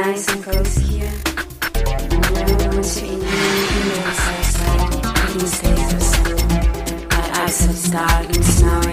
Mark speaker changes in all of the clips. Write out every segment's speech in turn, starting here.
Speaker 1: nice and cozy here. No one's in here. Please stay for a second. My eyes have started snarling.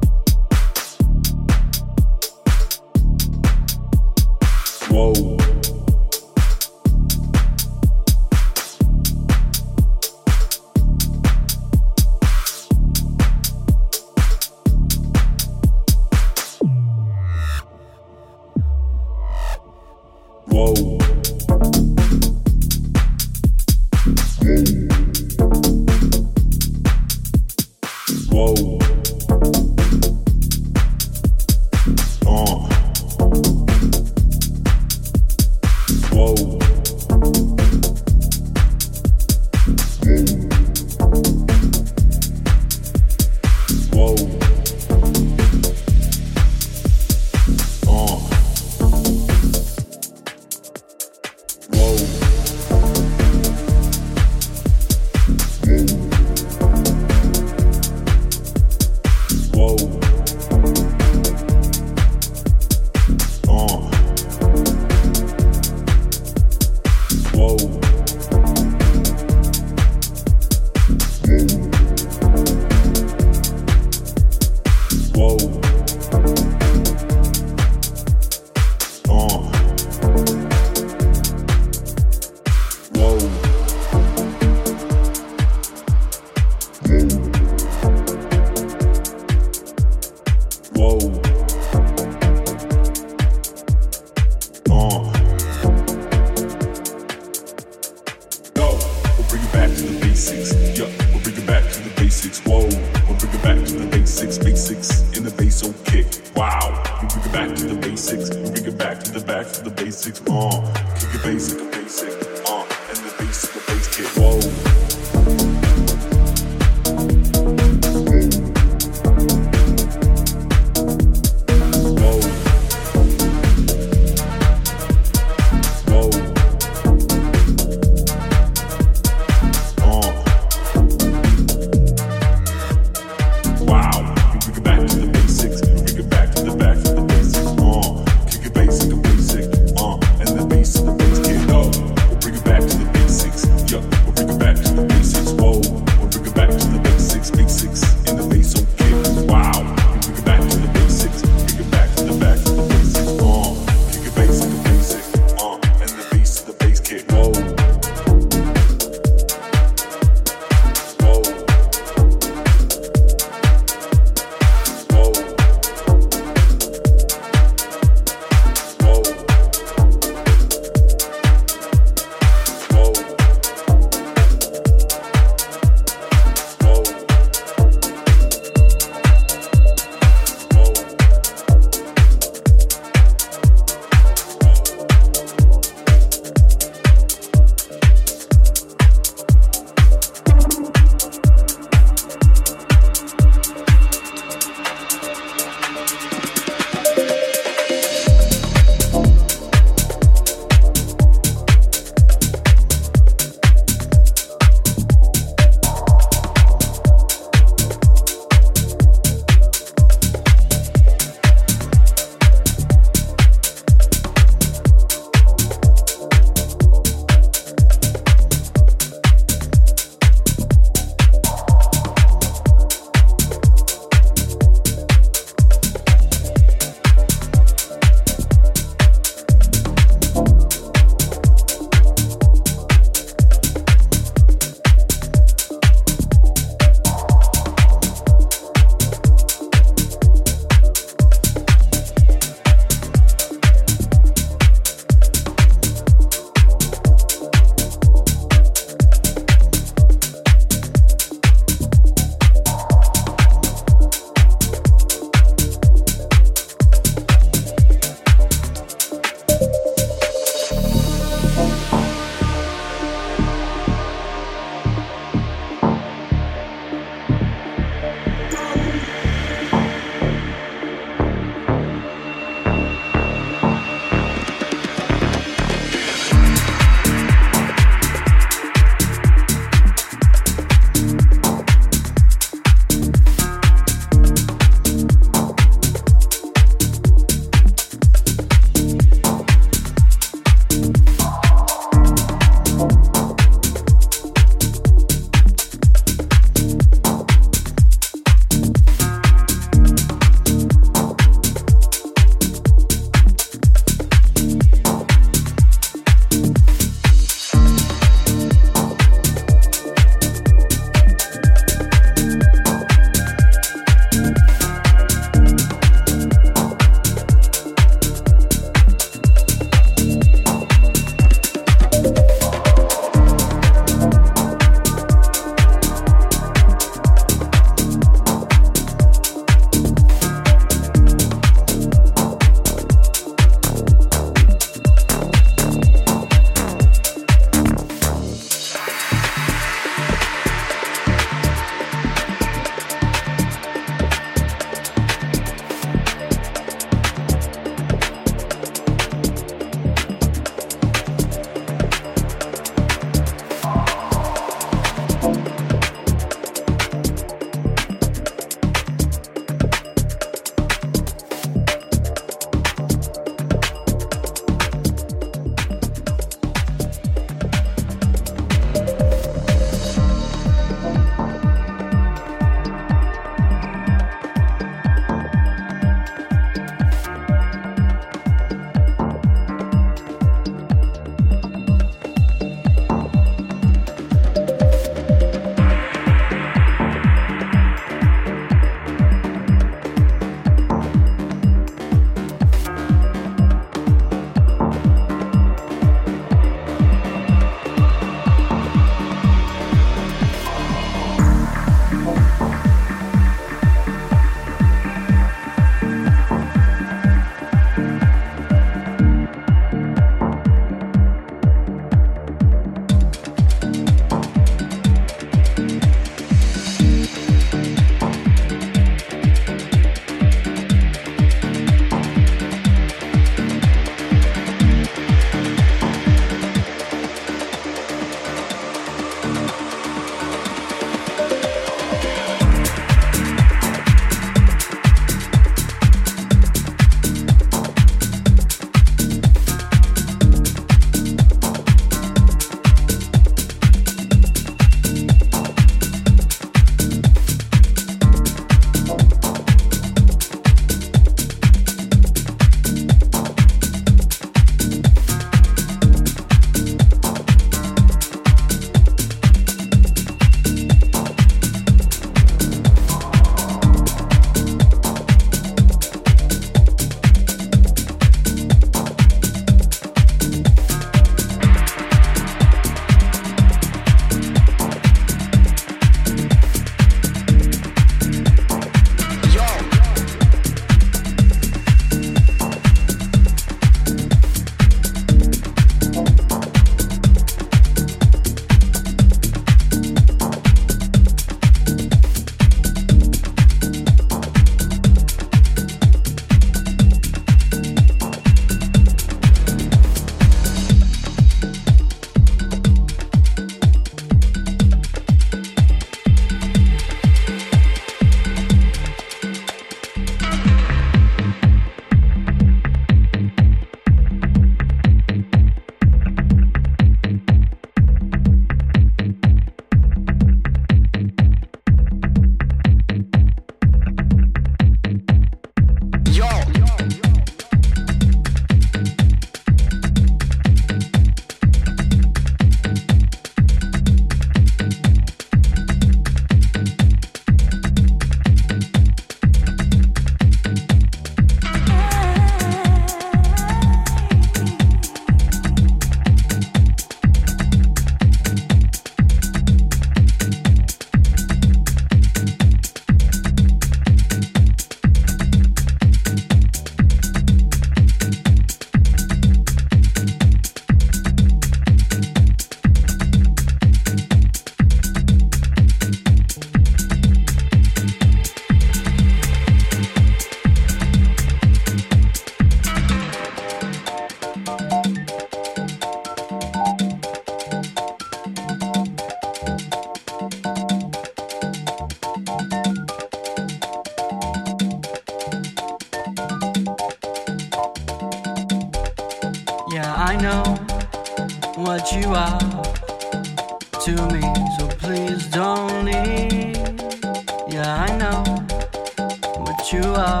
Speaker 2: you are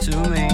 Speaker 2: to me.